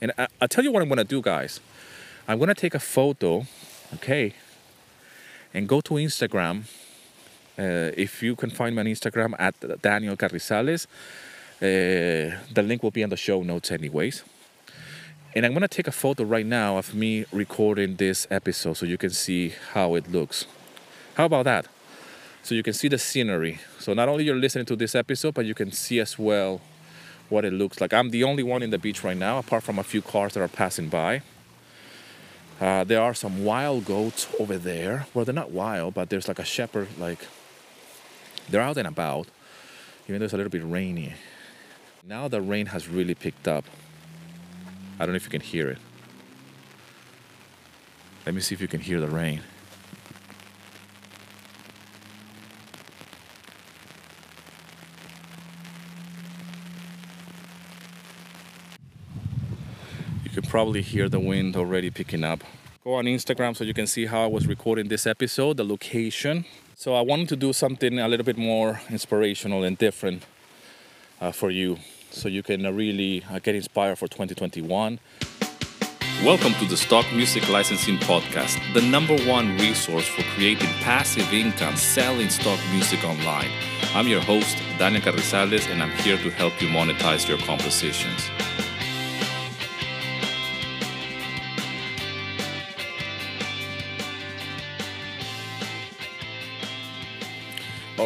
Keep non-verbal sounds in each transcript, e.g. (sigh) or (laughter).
And I, I'll tell you what I'm gonna do, guys. I'm gonna take a photo, okay, and go to Instagram. Uh, if you can find me on Instagram at Daniel Carrizalez, uh, the link will be on the show notes, anyways. And I'm gonna take a photo right now of me recording this episode so you can see how it looks. How about that? So you can see the scenery. So not only you're listening to this episode, but you can see as well what it looks like. I'm the only one in the beach right now, apart from a few cars that are passing by. Uh, there are some wild goats over there. Well, they're not wild, but there's like a shepherd, like they're out and about. Even though it's a little bit rainy. Now the rain has really picked up. I don't know if you can hear it. Let me see if you can hear the rain. You can probably hear the wind already picking up. Go on Instagram so you can see how I was recording this episode, the location. So I wanted to do something a little bit more inspirational and different uh, for you so you can uh, really uh, get inspired for 2021. Welcome to the Stock Music Licensing Podcast, the number one resource for creating passive income selling stock music online. I'm your host, Daniel Carrizalez, and I'm here to help you monetize your compositions.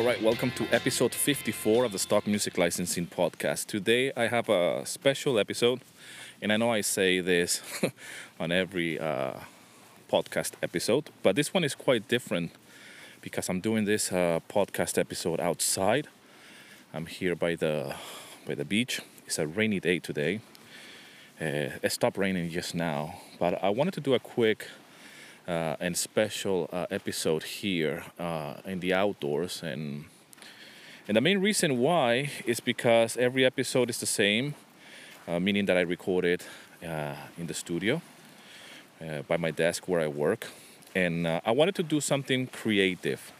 Right, welcome to episode 54 of the Stock Music Licensing Podcast. Today I have a special episode, and I know I say this (laughs) on every uh, podcast episode, but this one is quite different because I'm doing this uh, podcast episode outside. I'm here by the by the beach. It's a rainy day today. Uh, it stopped raining just now, but I wanted to do a quick and special uh, episode here uh, in the outdoors. And and the main reason why is because every episode is the same uh, meaning that I record it uh, in the studio uh, by my desk where I work. And I wanted to do something creative.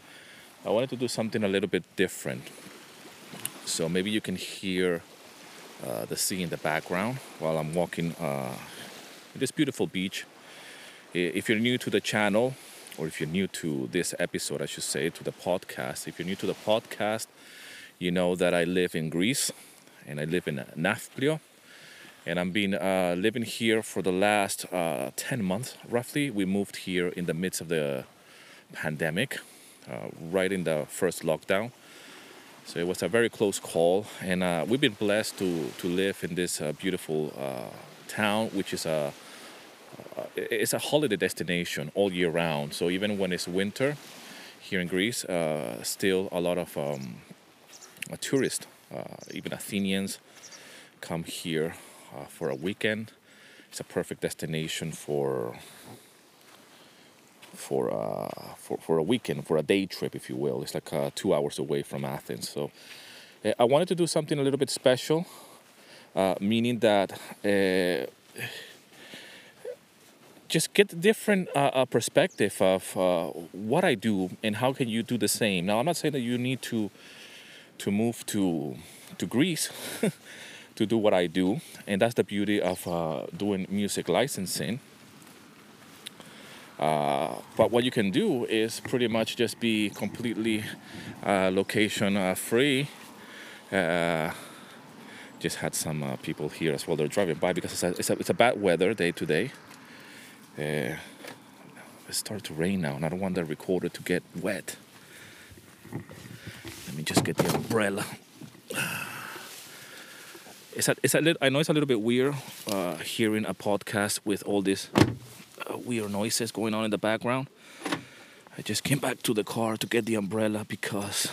I wanted to do something a little bit different. So maybe you can hear the sea in the background while I'm walking this beautiful beach if you're new to the channel, or if you're new to this episode, I should say, to the podcast, if you're new to the podcast, you know that I live in Greece and I live in Nafplio. And I've been uh, living here for the last uh, 10 months, roughly. We moved here in the midst of the pandemic, uh, right in the first lockdown. So it was a very close call. And uh, we've been blessed to, to live in this uh, beautiful uh, town, which is a uh, it's a holiday destination all year round. So even when it's winter here in Greece, uh, still a lot of um, tourists, uh, even Athenians, come here uh, for a weekend. It's a perfect destination for for uh, for for a weekend, for a day trip, if you will. It's like uh, two hours away from Athens. So I wanted to do something a little bit special, meaning that just get different uh, uh, perspective of uh, what I do and how can you do the same. Now, I'm not saying that you need to to move to to Greece (laughs) to do what I do, and that's the beauty of uh, doing music licensing. Uh, but what you can do is pretty much just be completely uh, location free. just had some people here as well. They're driving by because it's a, it's a, it's a bad weather day today uh, it started to rain now, and I don't want the recorder to get wet. Let me just get the umbrella. (sighs) It's a, it's a little, I know it's a little bit weird uh, hearing a podcast with all these uh, weird noises going on in the background. I just came back to the car to get the umbrella because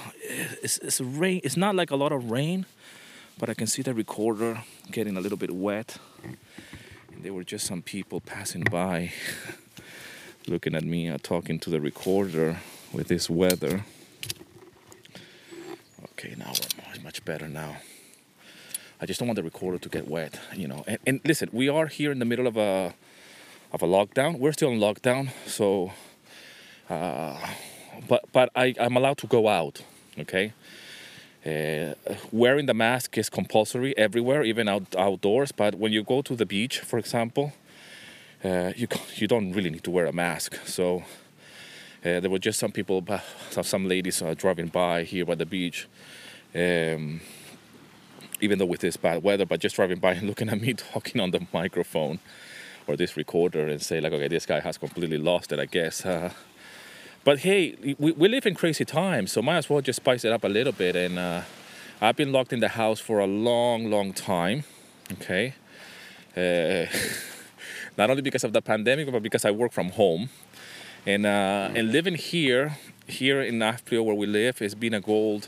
it's, it's rain. It's not like a lot of rain, but I can see the recorder getting a little bit wet there were just some people passing by (laughs) looking at me uh, talking to the recorder with this weather. Okay now it's much better now. I just don't want the recorder to get wet you know. And, and listen we are here in the middle of a of a lockdown. We're still in lockdown so uh, but but I, i'm allowed to go out okay Uh, wearing the mask is compulsory everywhere, even out, outdoors. But when you go to the beach, for example, uh, you you don't really need to wear a mask. So uh, there were just some people, some ladies uh, driving by here by the beach, um, even though with this bad weather, but just driving by and (laughs) looking at me talking on the microphone or this recorder and say like, okay, this guy has completely lost it, I guess. (laughs) But hey, we, we live in crazy times, so might as well just spice it up a little bit. And uh, I've been locked in the house for a long, long time. Okay. Uh, (laughs) not only because of the pandemic, but because I work from home. And uh, and living here, here in Nafplio where we live, has been a goal,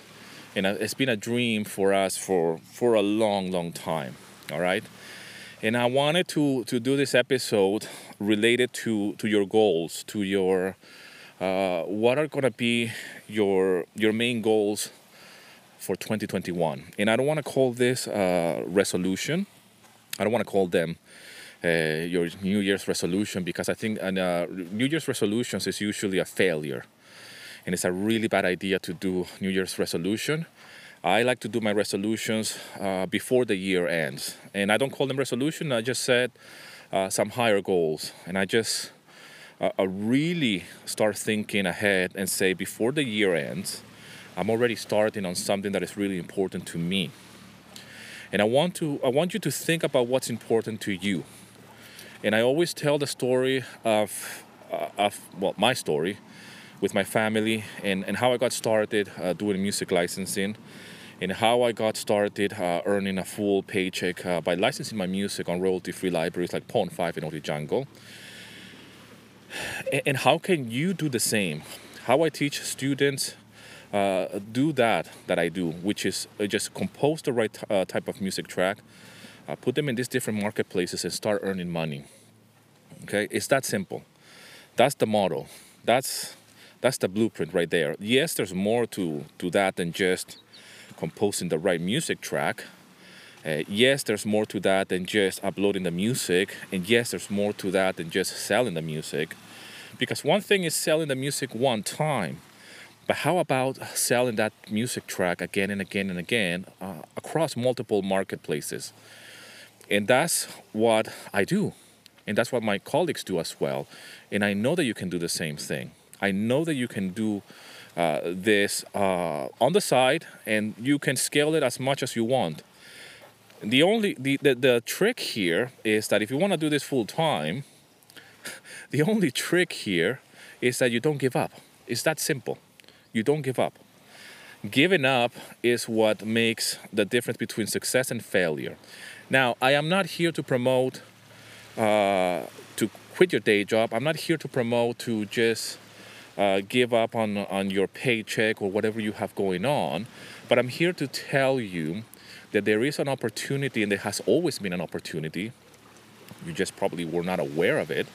and it's been a dream for us for for a long, long time. All right. And I wanted to to do this episode related to to your goals, to your uh, what are going to be your your main goals for 2021 and i don't want to call this uh, resolution. I don't want to call them uh, your new year's resolution because i think uh, new year's resolutions is usually a failure. And it's a really bad idea to do new year's resolution. I like to do my resolutions uh, before the year ends. And i don't call them resolution i just set some higher goals. And i just uh, really start thinking ahead and say before the year ends, I'm already starting on something that is really important to me. And I want to I want you to think about what's important to you. And I always tell the story of uh, of well my story with my family and, and how I got started uh, doing music licensing and how I got started uh, earning a full paycheck uh, by licensing my music on royalty free libraries like Pond5 and Audio Jungle and how can you do the same? How I teach students uh, do that that I do, which is uh, just compose the right uh, type of music track, uh, put them in these different marketplaces, and start earning money. Okay, it's that simple. That's the model. That's that's the blueprint right there. Yes, there's more to to that than just composing the right music track. Uh, yes, there's more to that than just uploading the music, and yes, there's more to that than just selling the music. Because one thing is selling the music one time, but how about selling that music track again and again and again uh, across multiple marketplaces? And that's what I do. And that's what my colleagues do as well. And I know that you can do the same thing. I know that you can do uh, this uh, on the side and you can scale it as much as you want. The only the, the, the trick here is that if you want to do this full time, (laughs) the only trick here is that you don't give up. It's that simple. You don't give up. Giving up is what makes the difference between success and failure. Now, I am not here to promote uh, to quit your day job. I'm not here to promote to just uh, give up on, on your paycheck or whatever you have going on. But I'm here to tell you that there is an opportunity, and there has always been an opportunity. You just probably were not aware of it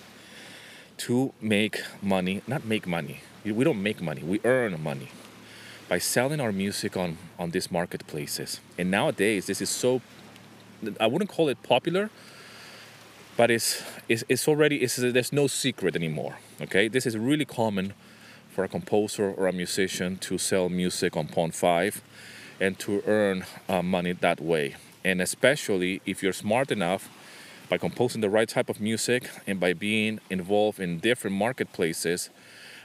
to make money, not make money. We don't make money, we earn money by selling our music on, on these marketplaces. And nowadays, this is so, I wouldn't call it popular, but it's, it's, it's already, it's, there's no secret anymore. Okay, this is really common for a composer or a musician to sell music on Pond5 and to earn uh, money that way. And especially if you're smart enough by composing the right type of music and by being involved in different marketplaces,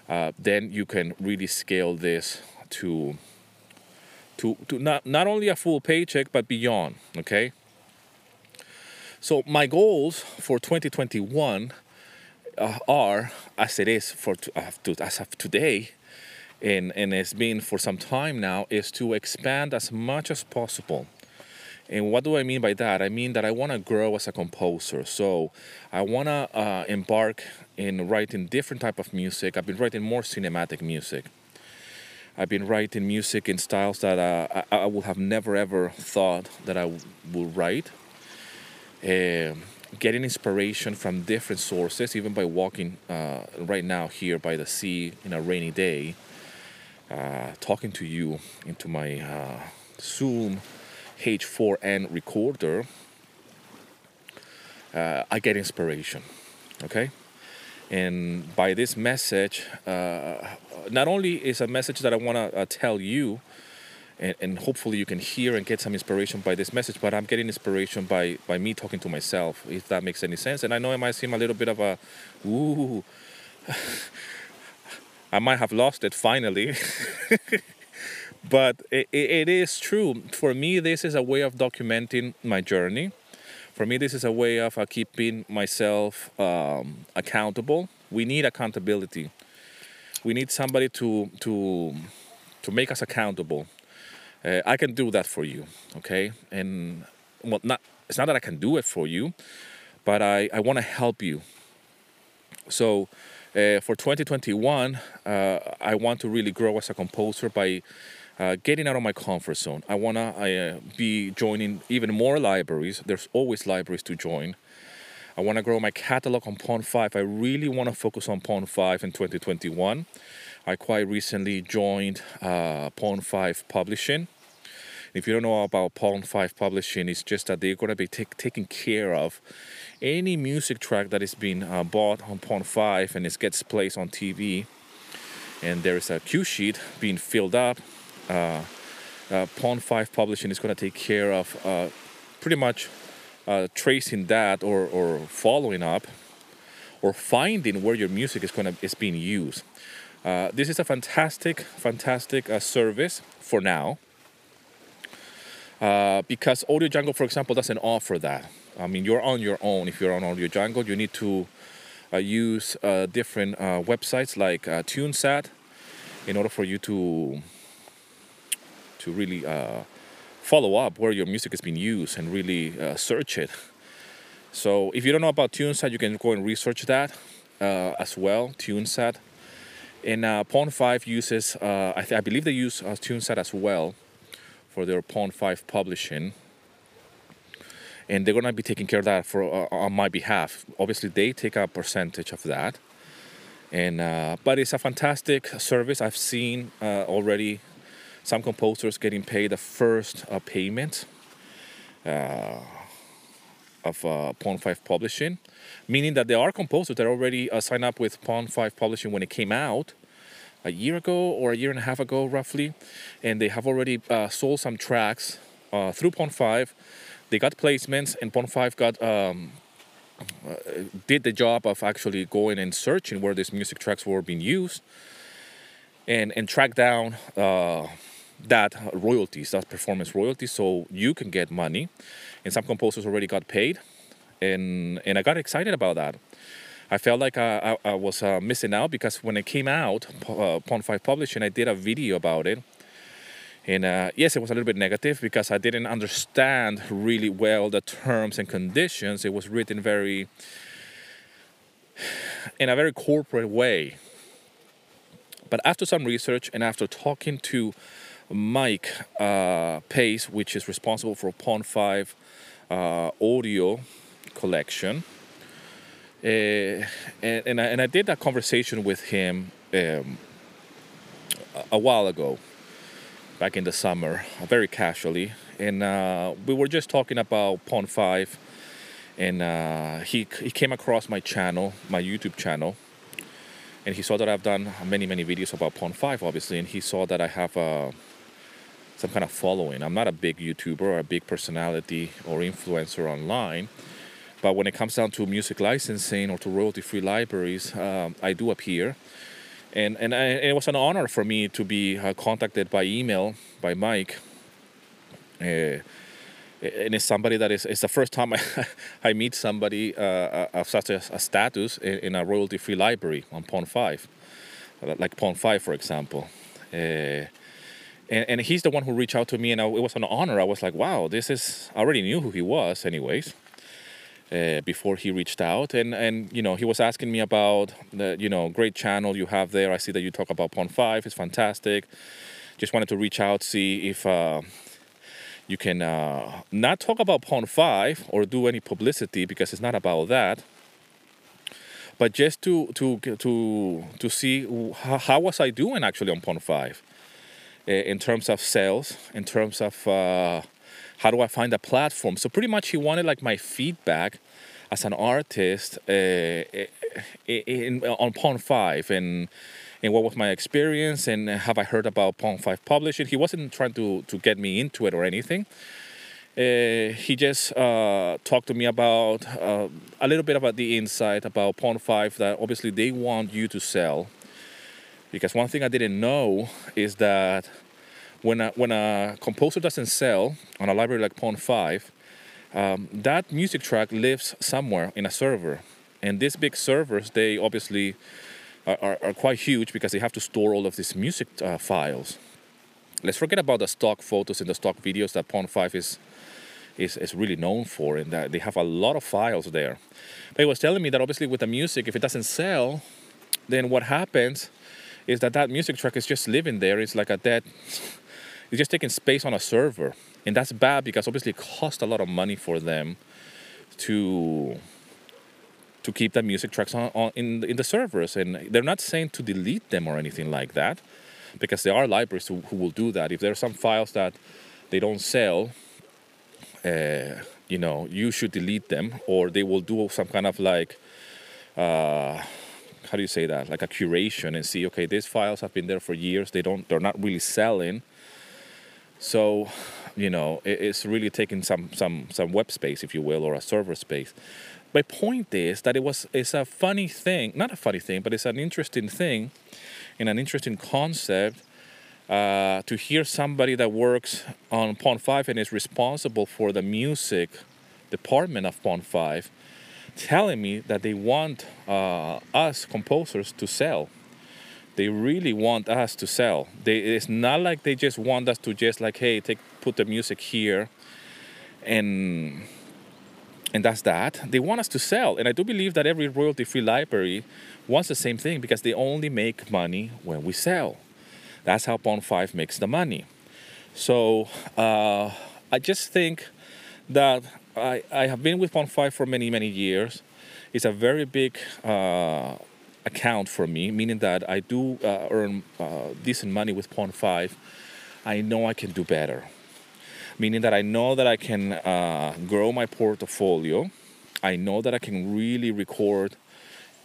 uh, then you can really scale this to to to not not only a full paycheck but beyond. Okay. So my goals for 2021 uh, are, as it is for uh, to, as of today, and and it's been for some time now, is to expand as much as possible and what do I mean by that? I mean that I want to grow as a composer. So I want to uh, embark in writing different type of music. I've been writing more cinematic music. I've been writing music in styles that uh, I, I would have never ever thought that I would write. Uh, getting inspiration from different sources, even by walking uh, right now here by the sea in a rainy day, talking to you into my uh, Zoom H4n recorder, uh, I get inspiration. Okay? And by this message, uh, not only is a message that I want to uh, tell you and, and hopefully you can hear and get some inspiration by this message but i'm getting inspiration by by me talking to myself if that makes any sense and i know it might seem a little bit of a ooh i might have lost it finally. (laughs) But it, it is true. For me this is a way of documenting my journey. For me this is a way of uh, keeping myself um, accountable. We need accountability. We need somebody to to to make us accountable. Uh, I can do that for you, okay? And well, not it's not that I can do it for you, but I, I want to help you. So uh, for 2021, uh, I want to really grow as a composer by uh, getting out of my comfort zone. I want to uh, be joining even more libraries. There's always libraries to join. I want to grow my catalog on Pond5. I really want to focus on Pond5 in 2021. I quite recently joined uh, Pond5 Publishing. If you don't know about Pond5 Publishing, it's just that they're going to be take, taking care of any music track that is being uh, bought on Pond5 and it gets placed on TV. And there is a cue sheet being filled up. Uh, uh, Pond5 Publishing is going to take care of uh, pretty much uh, tracing that or, or following up or finding where your music is going to is being used. Uh, this is a fantastic, fantastic uh, service for now uh, because Audio Jungle, for example, doesn't offer that. I mean, you're on your own. If you're on Audio Jungle, you need to uh, use uh, different uh, websites like TuneSat in order for you to to really follow up where your music is being used and really search it. So if you don't know about TuneSat, you can go and research that as well. TuneSat. And uh, Pond5 uses, uh, I, th- I, believe they use uh, TuneSat as well for their Pond5 publishing. And they're going to be taking care of that for uh, on my behalf. Obviously, they take a percentage of that. And uh, but it's a fantastic service. I've seen uh, already some composers getting paid the first payment of Pond5 publishing, meaning that there are composers that already uh, signed up with Pond5 publishing when it came out a year ago or a year and a half ago, roughly, and they have already uh, sold some tracks uh, through Pond5. They got placements, and Pond5 got um, uh, did the job of actually going and searching where these music tracks were being used, and and track down uh, that royalties, that performance royalties, so you can get money. And some composers already got paid, and and I got excited about that. I felt like I, I, I was uh, missing out because when it came out, uh, Pond5 Publishing, I did a video about it. And uh, yes, it was a little bit negative because I didn't understand really well the terms and conditions. It was written very, in a very corporate way. But after some research and after talking to Mike uh, Pace, which is responsible for Pond5 uh, audio collection, uh, and, and I, and, I, did that conversation with him um, a, while ago, back in the summer, very casually. And uh, we were just talking about Pond5. And uh, he, he came across my channel, my YouTube channel. And he saw that I've done many, many videos about Pond5, obviously. And he saw that I have uh, some kind of following. I'm not a big YouTuber or a big personality or influencer online but when it comes down to music licensing or to royalty-free libraries, um, I do appear. And, and, I, and, it was an honor for me to be uh, contacted by email by Mike. Uh, and it's somebody that is it's the first time (laughs) I, I meet somebody uh, uh, of such a, a status in, in, a royalty-free library on Pond5, like Pond5, for example. Uh, and, and he's the one who reached out to me, and I, it was an honor. I was like, wow, this is I already knew who he was, anyways uh, before he reached out. And and you know he was asking me about the you know great channel you have there. I see that you talk about Pond5 it's fantastic. Just wanted to reach out see if uh, you can uh, not talk about Pond5 or do any publicity because it's not about that but just to to to to see how, how was i doing actually on Pond5 uh, in terms of sales in terms of uh, how do I find a platform? So pretty much he wanted like my feedback as an artist uh, in, on Pond5 and and what was my experience and have I heard about Pond5 Publishing. He wasn't trying to, to get me into it or anything. Uh, he just uh, talked to me about uh, a little bit about the insight about Pond5 that obviously they want you to sell. Because one thing I didn't know is that when a, when a composer doesn't sell on a library like Pond5, um, that music track lives somewhere in a server. And these big servers, they obviously are, are, are quite huge because they have to store all of these music uh, files. Let's forget about the stock photos and the stock videos that Pond5 is, is, is really known for, and that they have a lot of files there. But he was telling me that obviously with the music, if it doesn't sell, then what happens is that that music track is just living there. It's like a dead, it's just taking space on a server. And that's bad because obviously it costs a lot of money for them to to keep the music tracks on, on in in the servers. And they're not saying to delete them or anything like that because there are libraries who, who will do that. If there are some files that they don't sell uh, you know you should delete them or they will do some kind of like uh, how do you say that? Like a curation and see okay these files have been there for years. They don't they're not really selling so you know it, it's really taking some some some web space if you will or a server space my point is that it was it's a funny thing not a funny thing but it's an interesting thing and an interesting concept uh, to hear somebody that works on Pond5 and is responsible for the music department of Pond5 telling me that they want uh, us composers to sell. They really want us to sell. They, it's not like they just want us to just like, hey, take put the music here, and and that's that. They want us to sell, and I do believe that every royalty-free library wants the same thing because they only make money when we sell. That's how Pond5 makes the money. So uh, I just think that I, I have been with Pond5 for many, many years. It's a very big uh, account for me, meaning that I do uh, earn uh, decent money with Pond5. I know I can do better, meaning that I know that I can uh, grow my portfolio. I know that I can really record,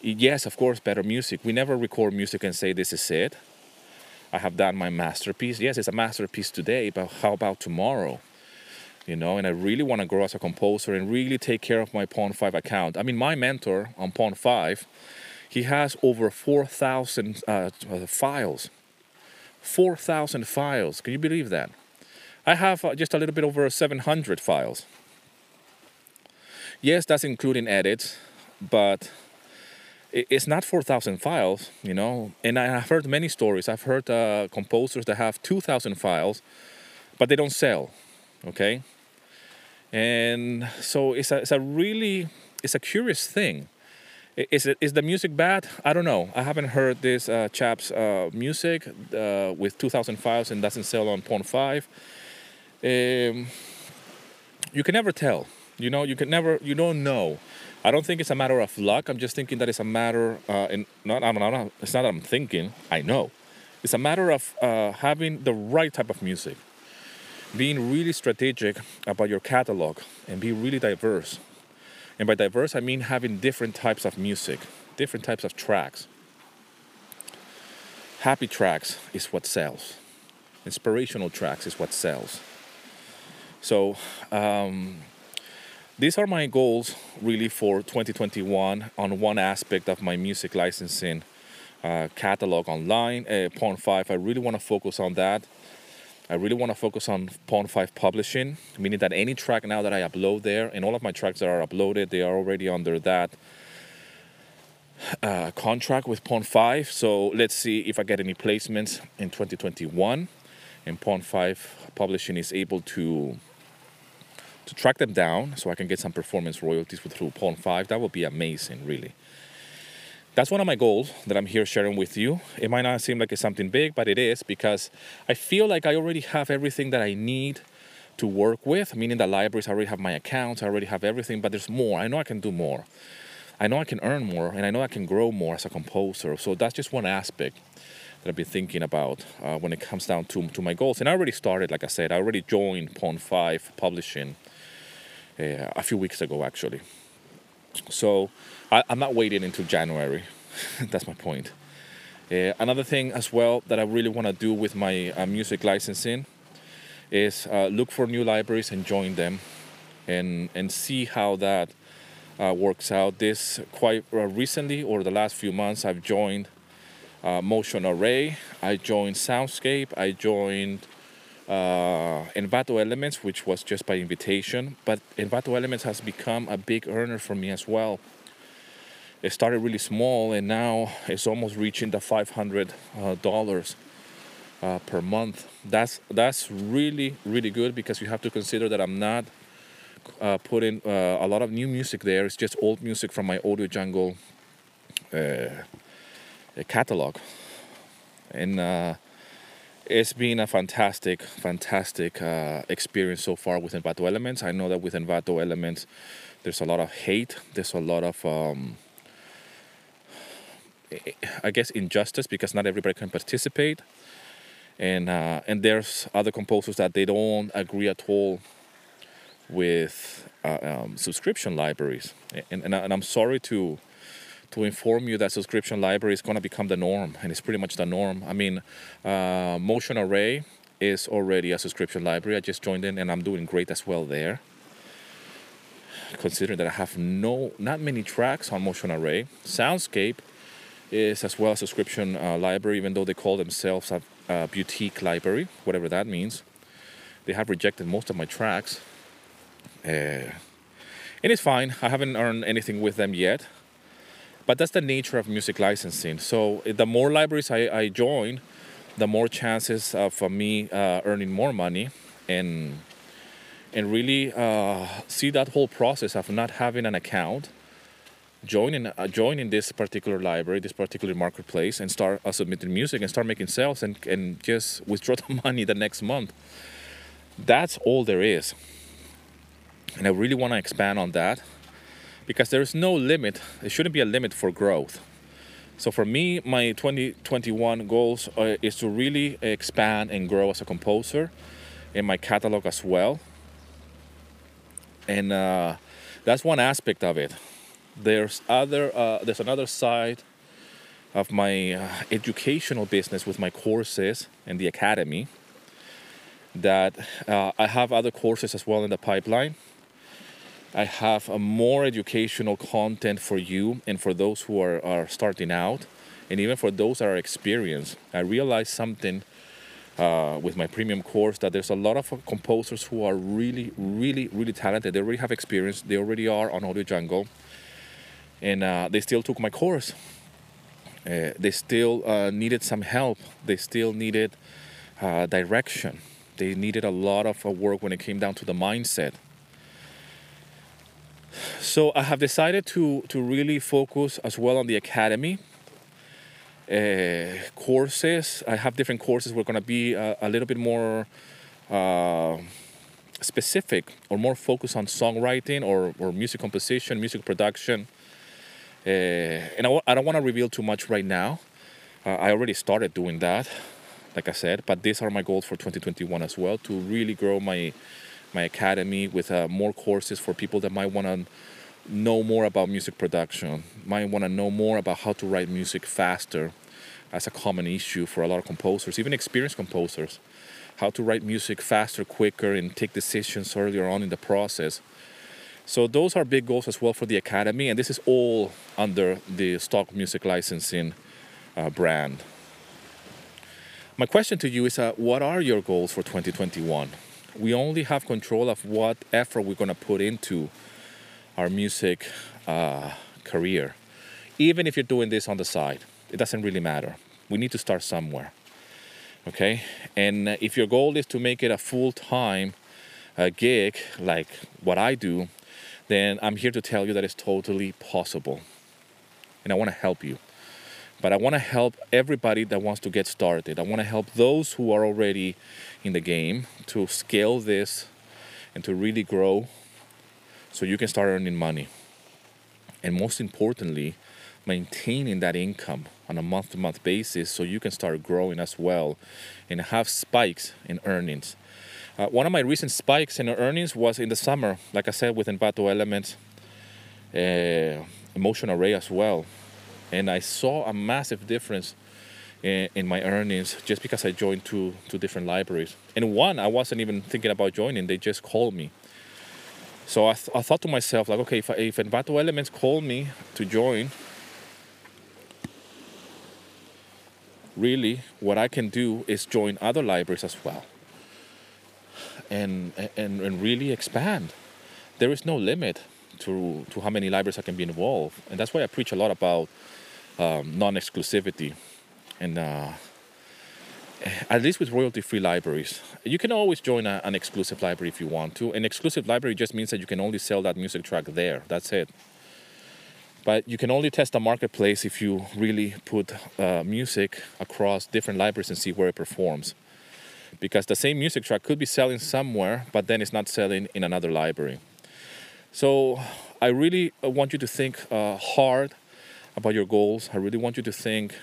yes, of course, better music. We never record music and say this is it. I have done my masterpiece. Yes, it's a masterpiece today, but how about tomorrow? You know, and I really want to grow as a composer and really take care of my Pond5 account. I mean, my mentor on Pond5, he has over 4,000 uh, files. 4,000 files. Can you believe that? I have uh, just a little bit over 700 files. Yes, that's including edits, but it's not 4,000 files, you know. And I've heard many stories. I've heard uh, composers that have 2,000 files, but they don't sell, okay? And so it's a, it's a really, it's a curious thing. Is, it, is the music bad? I don't know. I haven't heard this uh, chap's uh, music uh, with 2,000 files and doesn't sell on Pond5. Um, you can never tell. You know, you can never, you don't know. I don't think it's a matter of luck. I'm just thinking that it's a matter, uh, in, not, I'm not, it's not that I'm thinking, I know. It's a matter of uh, having the right type of music, being really strategic about your catalog, and be really diverse. And by diverse, I mean having different types of music, different types of tracks. Happy tracks is what sells, inspirational tracks is what sells. So, um, these are my goals really for 2021 on one aspect of my music licensing uh, catalog online uh, Pond5 i really want to focus on that i really want to focus on Pond5 publishing meaning that any track now that i upload there and all of my tracks that are uploaded they are already under that uh, contract with Pond5 so let's see if i get any placements in 2021 and Pond5 publishing is able to to track them down so I can get some performance royalties through Pond5. That would be amazing, really. That's one of my goals that I'm here sharing with you. It might not seem like it's something big, but it is because I feel like I already have everything that I need to work with, meaning the libraries, I already have my accounts, I already have everything, but there's more. I know I can do more. I know I can earn more, and I know I can grow more as a composer. So that's just one aspect that I've been thinking about uh, when it comes down to, to my goals. And I already started, like I said, I already joined Pond5 Publishing uh, a few weeks ago actually. So I, am not waiting until January. (laughs) That's my point. Uh, another thing as well that I really want to do with my uh, music licensing is uh, look for new libraries and join them, and and see how that uh, works out. This quite uh, recently, or the last few months, I've joined uh, Motion Array. I joined Soundscape. I joined Envato Elements, which was just by invitation. But Envato Elements has become a big earner for me as well. It started really small and now it's almost reaching the $500 uh, uh, per month. That's that's really really good because you have to consider that i'm not uh, putting uh, a lot of new music there. It's just old music from my audio jungle uh, catalog. And uh, it's been a fantastic fantastic experience so far with envato elements. I know that with envato elements there's a lot of hate. There's a lot of um, I guess injustice because not everybody can participate, and uh, and there's other composers that they don't agree at all with uh, um, subscription libraries, and, and and I'm sorry to to inform you that subscription library is going to become the norm, and it's pretty much the norm. I mean, uh, Motion Array is already a subscription library. I just joined in, and I'm doing great as well there. Considering that I have no, not many tracks on Motion Array, Soundscape is as well a subscription uh, library, even though they call themselves a, a, boutique library, whatever that means. They have rejected most of my tracks. Uh, and it's fine, I haven't earned anything with them yet. But that's the nature of music licensing. So the more libraries I, I join, the more chances uh, me uh, earning more money and and really uh, see that whole process of not having an account joining uh, join in this particular library, this particular marketplace, and start uh, submitting music and start making sales and and just withdraw (laughs) the money the next month. That's all there is, and I really want to expand on that because there is no limit. There shouldn't be a limit for growth. So for me, my 2021 goals uh, is to really expand and grow as a composer in my catalog as well. And uh, that's one aspect of it there's other uh, there's another side of my uh, educational business with my courses and the academy that uh, I have other courses as well in the pipeline. I have a more educational content for you and for those who are, are starting out, and even for those that are experienced. I realized something uh, with my premium course that there's a lot of composers who are really, really, really talented. They already have experience, they already are on Audio Jungle and uh, they still took my course. Uh, they still uh, needed some help. They still needed uh, direction. They needed a lot of uh, work when it came down to the mindset. So I have decided to to really focus as well on the academy. Uh, courses. I have different courses. We're to be a, a, little bit more specific or more focused on songwriting or, or music composition, music production uh, and I w- I don't want to reveal too much right now. Uh, I already started doing that, like I said, but these are my goals for 2021 as well to really grow my my academy with uh, more courses for people that might want to know more about music production, might want to know more about how to write music faster as a common issue for a lot of composers, even experienced composers. How to write music faster, quicker, and take decisions earlier on in the process so those are big goals as well for the academy, and this is all under the stock music licensing uh, brand. My question to you is, uh, what are your goals for 2021? We only have control of what effort we're going to put into our music uh, career. Even if you're doing this on the side, it doesn't really matter. We need to start somewhere. Okay? And if your goal is to make it a full time uh, gig, like what I do, then I'm here to tell you that it's totally possible. And I want to help you. But I want to help everybody that wants to get started. I want to help those who are already in the game to scale this and to really grow so you can start earning money. And most importantly, maintaining that income on a month to month basis so you can start growing as well and have spikes in earnings uh, one of my recent spikes in earnings was in the summer, like I said, with Envato Elements, uh, Motion Array as well. And I saw a massive difference in, in my earnings just because I joined two two different libraries. And one I wasn't even thinking about joining; they just called me. So I, th- I thought to myself, like, okay, if, if Envato Elements called me to join, really what I can do is join other libraries as well and, and, and really expand. There is no limit to, to how many libraries I can be involved. And that's why I preach a lot about um, non exclusivity. And uh, at least with royalty free libraries, you can always join a, an exclusive library if you want to. An exclusive library just means that you can only sell that music track there. That's it. But you can only test the marketplace if you really put uh, music across different libraries and see where it performs. Because the same music track could be selling somewhere, but then it's not selling in another library. So I really want you to think uh, hard about your goals. I really want you to think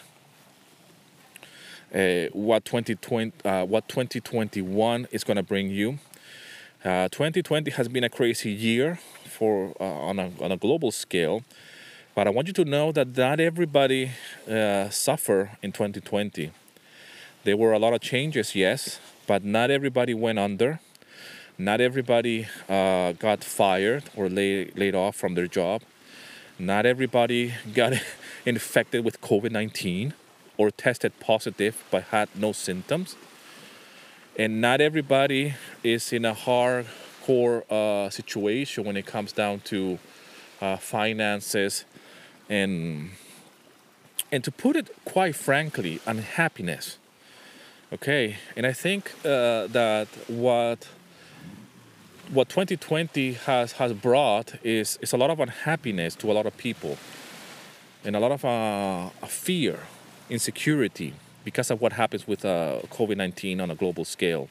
uh, what 2020, uh, what 2021 is going to bring you. Uh, 2020 has been a crazy year for uh, on a on a global scale, but I want you to know that not everybody uh, suffer in 2020. There were a lot of changes, yes, but not everybody went under. Not everybody uh, got fired or lay, laid off from their job. Not everybody got (laughs) infected with COVID 19 or tested positive but had no symptoms. And not everybody is in a hardcore uh, situation when it comes down to uh, finances and and to put it quite frankly, unhappiness. Okay, and I think uh, that what what 2020 has has brought is is a lot of unhappiness to a lot of people, and a lot of uh, fear insecurity because of what happens with uh, COVID 19 on a global scale.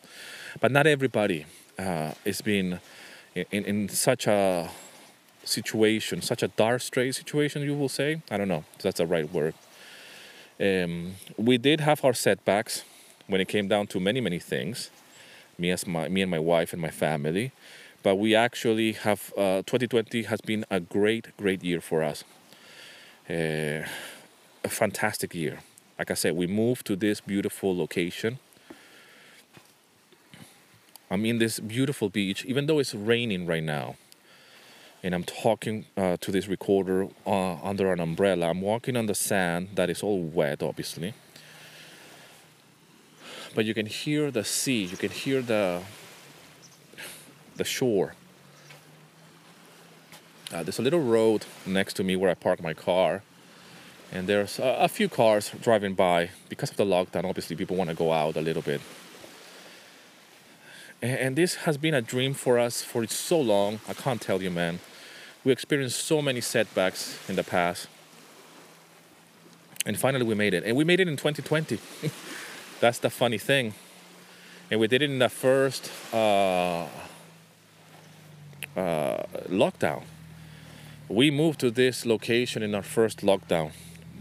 But not everybody uh, being in, in such a situation, such a dark straight situation, you will say. I don't know that's the right word. Um, we did have our setbacks when it came down to many, many things. Me as my, me and my wife and my family, but we actually have. Uh, 2020 has been a great, great year for us. Uh, a fantastic year. Like I said, we moved to this beautiful location. I'm in this beautiful beach, even though it's raining right now. And I'm talking uh, to this recorder uh, under an umbrella. I'm walking on the sand that is all wet, obviously. But you can hear the sea. You can hear the the shore. Uh, there's a little road next to me where I park my car and there's a, a few cars driving by because of the lockdown. Obviously, people want to go out a little bit. And, and this has been a dream for us for so long. I can't tell you, man. We experienced so many setbacks in the past. And finally, we made it. And we made it in 2020. (laughs) That's the funny thing. And we did it in the first uh, uh, lockdown. We moved to this location in our first lockdown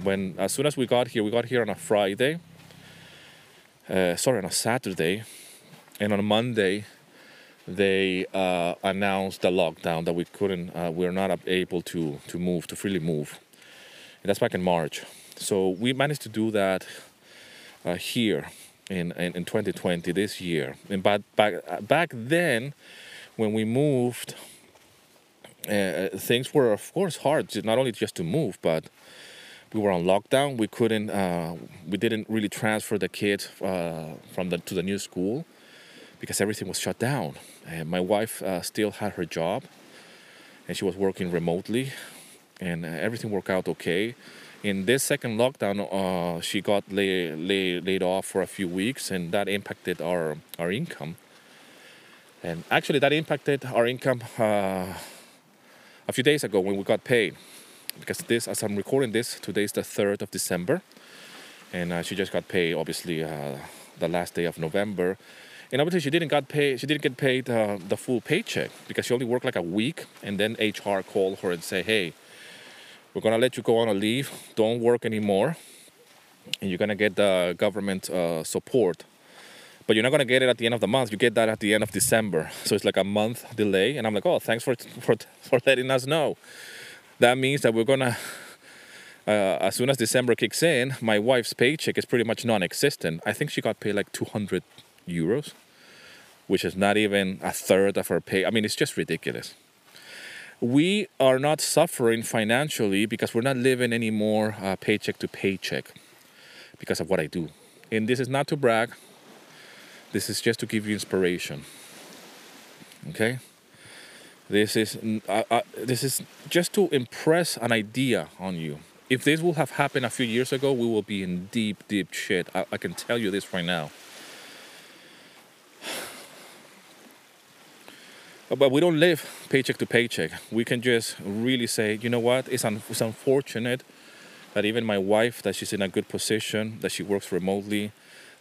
when as soon as we got here, we got here on a Friday. Uh, sorry, on a Saturday, and on Monday, they uh, announced the lockdown that we couldn't, uh, we are not able to to move to freely move. And that's back in March. So we managed to do that uh, here in, in, in 2020 this year. And but back back then, when we moved, uh, things were of course hard. Not only just to move, but we were on lockdown. We couldn't, uh, we didn't really transfer the kids uh, from the to the new school because everything was shut down. And my wife uh, still had her job, and she was working remotely, and uh, everything worked out okay. In this second lockdown, uh, she got lay, lay, laid off for a few weeks, and that impacted our our income. And actually, that impacted our income uh, a few days ago when we got paid because this, as I'm recording this, today is the 3rd of December, and uh, she just got paid, obviously, uh, the last day of November. And obviously, she didn't got paid. She didn't get paid uh, the full paycheck because she only worked like a week, and then HR called her and say, "Hey, we're gonna let you go on a leave. Don't work anymore, and you're gonna get the government uh, support." But you're not gonna get it at the end of the month. You get that at the end of December, so it's like a month delay. And I'm like, "Oh, thanks for for for letting us know." that means that we're gonna uh, as soon as December kicks in, my wife's paycheck is pretty much non-existent. I think she got paid like 200 euros, which is not even a third of her pay. I mean, it's just ridiculous. We are not suffering financially because we're not living anymore uh, paycheck to paycheck because of what I do. And this is not to brag. This is just to give you inspiration. Okay. This is uh, uh, this is just to impress an idea on you if this would have happened a few years ago, we will be in deep, deep shit. I, I can tell you this right now. But we don't live paycheck to paycheck. We can just really say, you know what? It's, un- it's unfortunate that even my wife, that she's in a good position, that she works remotely,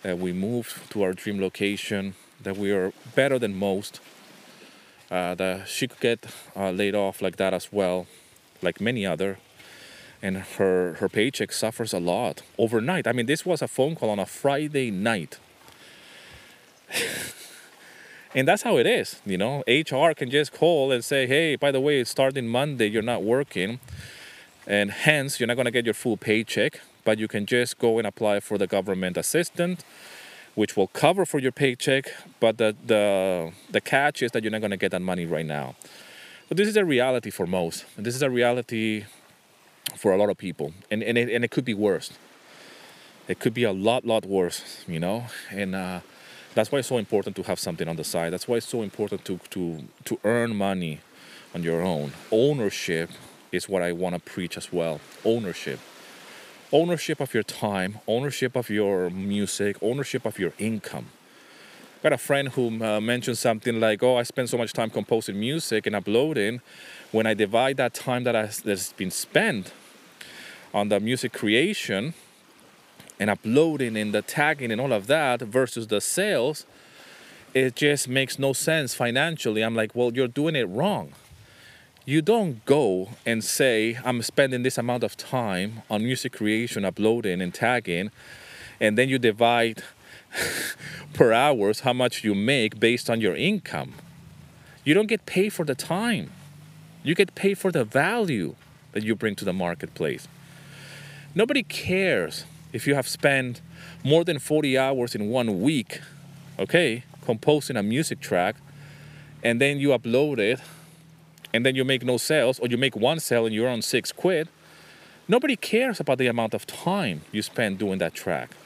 that we moved to our dream location, that we are better than most, uh, that she could get uh, laid off like that as well, like many other and her her paycheck suffers a lot overnight. I mean, this was a phone call on a Friday night. And that's how it is, you know. HR can just call and say, "Hey, by the way, it's starting Monday, you're not working." And hence, you're not going to get your full paycheck, but you can just go and apply for the government assistant which will cover for your paycheck, but the the the catch is that you're not going to get that money right now. But this is a reality for most. And this is a reality for a lot of people, and and it, and it could be worse. It could be a lot lot worse, you know, and uh, that's why it's so important to have something on the side. That's why it's so important to to to earn money on your own. Ownership is what I want to preach as well. Ownership. Ownership of your time, ownership of your music, ownership of your income. Got a friend who uh, mentioned something like, "Oh, I spend so much time composing music and uploading. When I divide that time that has, that's been spent on the music creation and uploading and the tagging and all of that versus the sales, it just makes no sense financially. I'm like, well, you're doing it wrong. You don't go and say, I'm spending this amount of time on music creation, uploading, and tagging, and then you divide (laughs) per hours how much you make based on your income. You don't get paid for the time, you get paid for the value that you bring to the marketplace. Nobody cares if you have spent more than 40 hours in one week, okay, composing a music track, and then you upload it, and then you make no sales, or you make one sale and you're on six quid. Nobody cares about the amount of time you spend doing that track.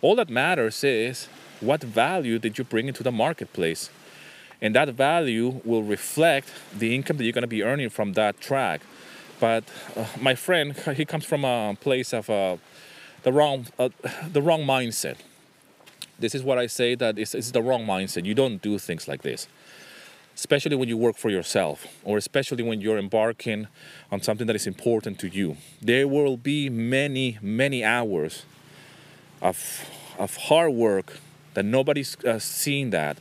All that matters is what value did you bring into the marketplace? And that value will reflect the income that you're to be earning from that track. But uh, my friend, he comes from a place of uh, the wrong, uh, the wrong mindset. This is what I say that it's, it's the wrong mindset. You don't do things like this, especially when you work for yourself, or especially when you're embarking on something that is important to you. There will be many, many hours of of hard work that nobody's uh, seen that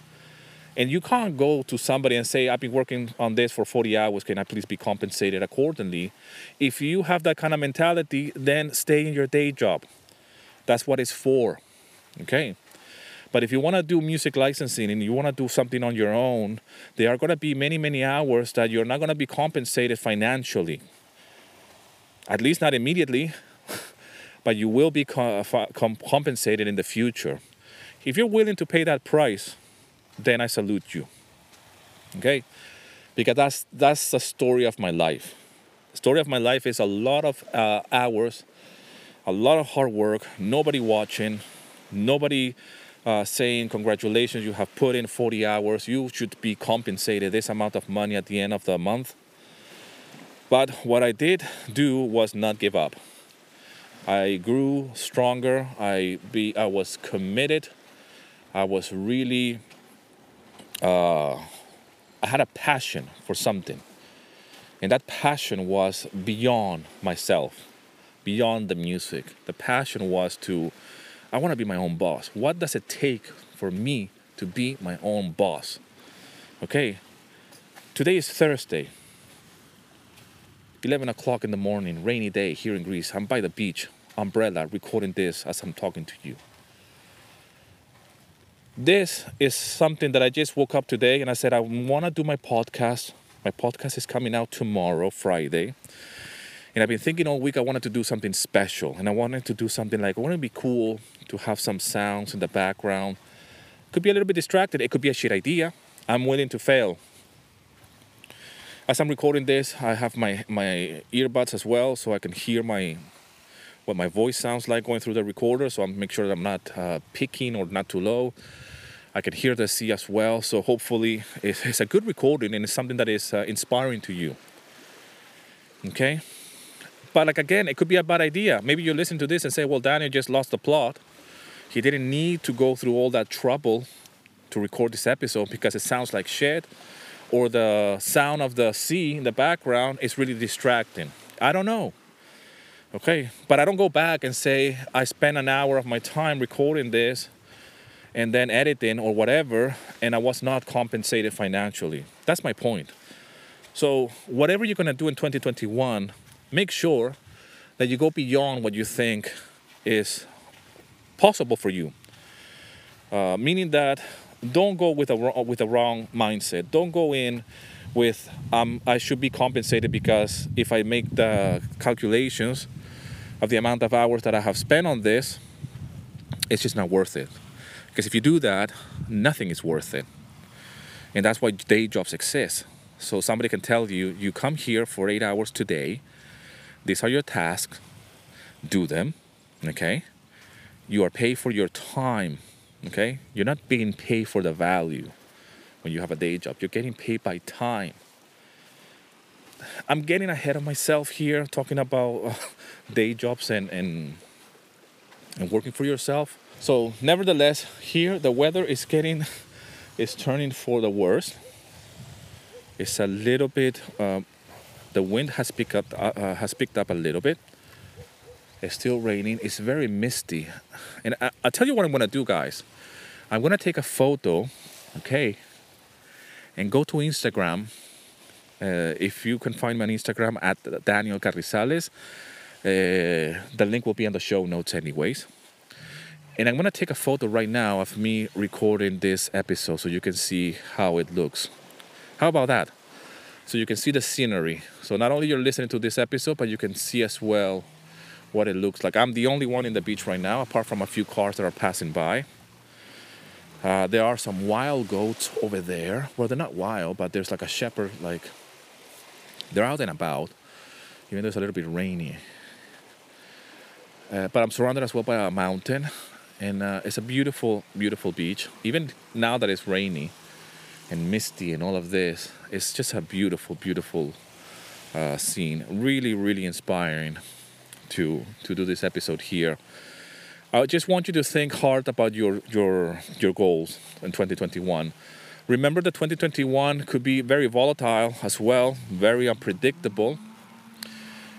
and you can't go to somebody and say, I've been working on this for 40 hours, can I please be compensated accordingly? If you have that kind of mentality, then stay in your day job. That's what it's for. Okay? But if you want to do music licensing and you want to do something on your own, there are going to be many, many hours that you're not going to be compensated financially. At least not immediately, (laughs) but you will be compensated in the future. If you're willing to pay that price, then I salute you. Okay? Because that's that's the story of my life. The story of my life is a lot of uh, hours, a lot of hard work, nobody watching, nobody uh, saying congratulations, you have put in 40 hours, you should be compensated this amount of money at the end of the month. But what I did do was not give up. I grew stronger. I be I was committed. I was really uh, I had a passion for something. And that passion was beyond myself, beyond the music. The passion was to, I want to be my own boss. What does it take for me to be my own boss? Okay, today is Thursday, 11 o'clock in the morning, rainy day here in Greece. I'm by the beach, umbrella, recording this as I'm talking to you. This is something that I just woke up today and I said, I want to do my podcast. My podcast is coming out tomorrow, Friday. And I've been thinking all week I wanted to do something special. And I wanted to do something like, I want to be cool to have some sounds in the background. Could be a little bit distracted. It could be a shit idea. I'm willing to fail. As I'm recording this, I have my, my earbuds as well so I can hear my what my voice sounds like going through the recorder. So I'm make sure that I'm not uh, picking or not too low. I can hear the sea as well. So hopefully it's, it's a good recording and it's something that is uh, inspiring to you. Okay. But like again, it could be a bad idea. Maybe you listen to this and say, "Well, Daniel just lost the plot. He didn't need to go through all that trouble to record this episode because it sounds like shit, or the sound of the sea in the background is really distracting." I don't know. Okay, but I don't go back and say I spent an hour of my time recording this and then editing or whatever, and I was not compensated financially. That's my point. So, whatever you're gonna do in 2021, make sure that you go beyond what you think is possible for you. Uh, meaning that don't go with a with a wrong mindset. Don't go in with um, I should be compensated because if I make the calculations of the amount of hours that I have spent on this, it's just not worth it. Because if you do that, nothing is worth it. And that's why day jobs exist. So somebody can tell you, you come here for eight hours today, these are your tasks, do them, okay? You are paid for your time, okay? You're not being paid for the value when you have a day job, you're getting paid by time. I'm getting ahead of myself here talking about uh, (laughs) day jobs and, and and working for yourself. So nevertheless, here the weather is getting (laughs) is turning for the worse. It's a little bit um, the wind has picked up uh, uh, has picked up a little bit. It's still raining. It's very misty, and I, will tell you what I'm gonna do, guys. I'm gonna take a photo, okay, and go to Instagram. Uh, if you can find me on Instagram at Daniel Carrizalez, uh, the link will be in the show notes, anyways. And I'm gonna take a photo right now of me recording this episode so you can see how it looks. How about that? so you can see the scenery. So not only you're listening to this episode, but you can see as well what it looks like. I'm the only one in the beach right now, apart from a few cars that are passing by. Uh, there are some wild goats over there. Well, they're not wild, but there's like a shepherd, like they're out and about. Even though it's a little bit rainy. Uh, but I'm surrounded as well by a mountain, and uh, it's a beautiful, beautiful beach. Even now that it's rainy, and misty and all of this. It's just a beautiful, beautiful uh, scene. Really, really inspiring to to do this episode here. I just want you to think hard about your your your goals in 2021. Remember that 2021 could be very volatile as well, very unpredictable.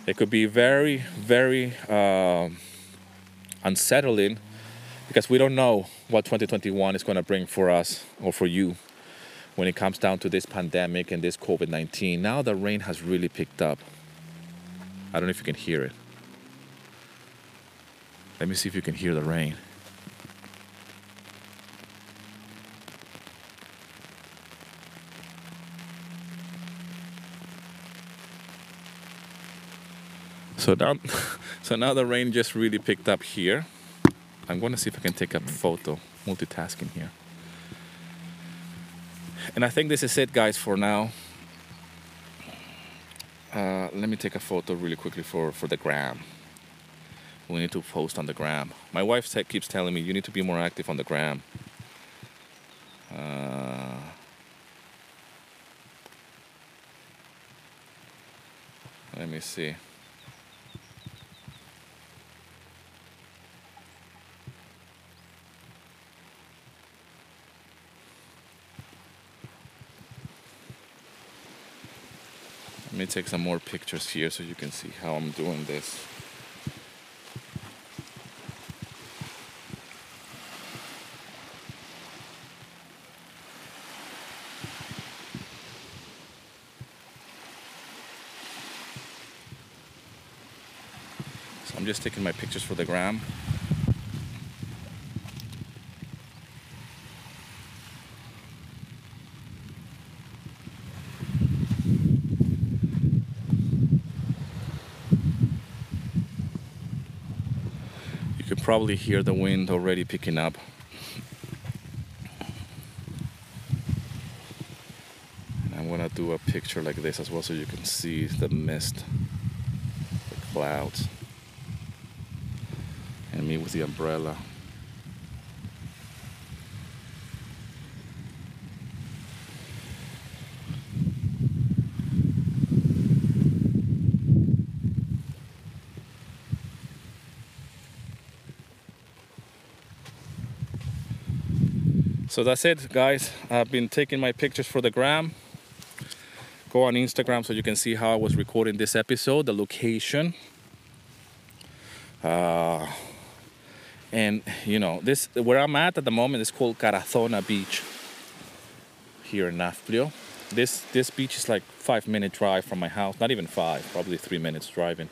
It could be very, very uh, unsettling because we don't know what 2021 is going to bring for us or for you when it comes down to this pandemic and this COVID 19. Now the rain has really picked up. I don't know if you can hear it. Let me see if you can hear the rain. So now, (laughs) so now the rain just really picked up here. I'm going to see if I can take a photo, multitasking here. And I think this is it, guys, for now. Uh, let me take a photo really quickly for, for the gram. We need to post on the gram. My wife keeps telling me you need to be more active on the gram. Uh, let me see. Let me take some more pictures here so you can see how I'm doing this. So I'm just taking my pictures for the gram. Probably hear the wind already picking up. And I'm gonna do a picture like this as well so you can see the mist, the clouds, and me with the umbrella. So that's it, guys. I've been taking my pictures for the gram. Go on Instagram so you can see how I was recording this episode, the location. Uh, and you know, this where I'm at at the moment is called Karathona Beach here in Nafplio. This this beach is like five minute drive from my house, not even five, probably three minutes driving.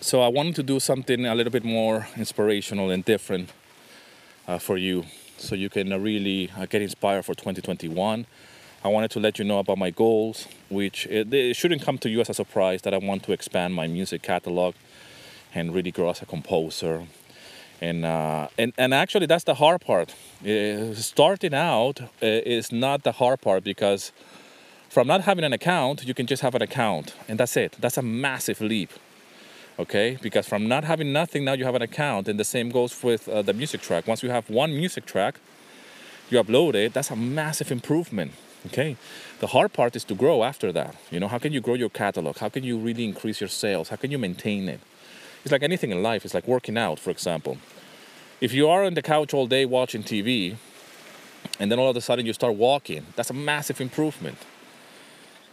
So I wanted to do something a little bit more inspirational and different for you so you can uh, really uh, get inspired for 2021. I wanted to let you know about my goals, which it, it, shouldn't come to you as a surprise that I want to expand my music catalog and really grow as a composer. And, uh, and, and actually, that's the hard part. Uh, starting out uh, is not the hard part because from not having an account, you can just have an account, and that's it. That's a massive leap okay? Because from not having nothing now you have an account and the same goes with uh, the music track. Once you have one music track you upload it that's a massive improvement okay? The hard part is to grow after that you know? How can you grow your catalog? How can you really increase your sales? How can you maintain it? It's like anything in life it's like working out for example. If you are on the couch all day watching tv and then all of a sudden you start walking that's a massive improvement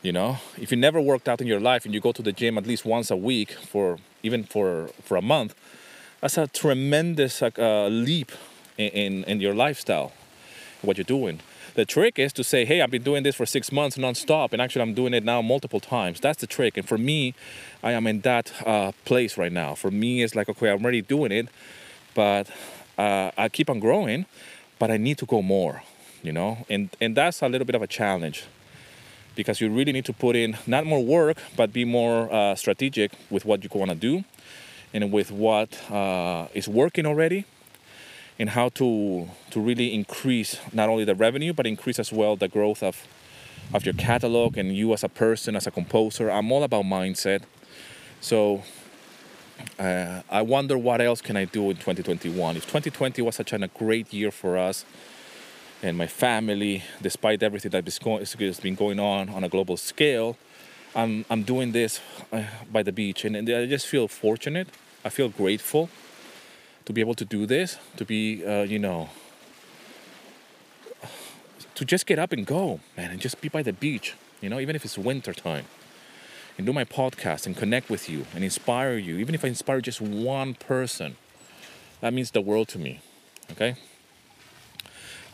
you know? If you never worked out in your life and you go to the gym at least once a week for even for for a month that's a tremendous uh, leap in, in, in your lifestyle what you're doing. The trick is to say hey i've been doing this for six months non-stop and actually i'm doing it now multiple times. That's the trick and for me i am in that uh, place right now. For me it's like okay i'm already doing it but uh, i keep on growing but i need to go more you know? And and that's a little bit of a challenge because you really need to put in not more work but be more uh, strategic with what you want to do and with what uh, is working already and how to to really increase not only the revenue but increase as well the growth of of your catalog and you as a person as a composer. I'm all about mindset. So uh, i wonder what else can i do in 2021 if 2020 was such a great year for us and my family, despite everything that has been going on on a global scale, I'm, I'm doing this uh, by the beach. And, and I just feel fortunate. I feel grateful to be able to do this, to be, uh, you know, to just get up and go, man, and just be by the beach, you know, even if it's winter time, and do my podcast and connect with you and inspire you. Even if I inspire just one person, that means the world to me, okay?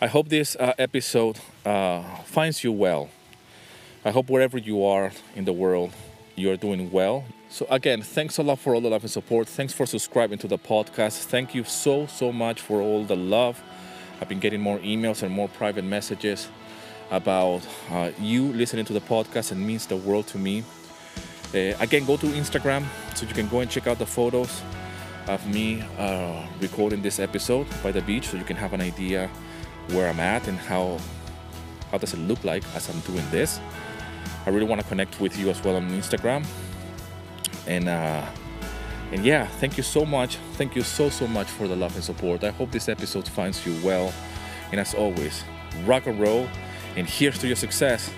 I hope this uh, episode uh, finds you well. I hope wherever you are in the world, you are doing well. So, again, thanks a lot for all the love and support. Thanks for subscribing to the podcast. Thank you so, so much for all the love. I've been getting more emails and more private messages about uh, you listening to the podcast. It means the world to me. Uh, again, go to Instagram so you can go and check out the photos of me uh, recording this episode by the beach so you can have an idea where I'm at and how how does it look like as I'm doing this. I really want to connect with you as well on Instagram. And uh, and yeah, thank you so much. Thank you so so much for the love and support. I hope this episode finds you well. And as always, rock and roll. And here's to your success.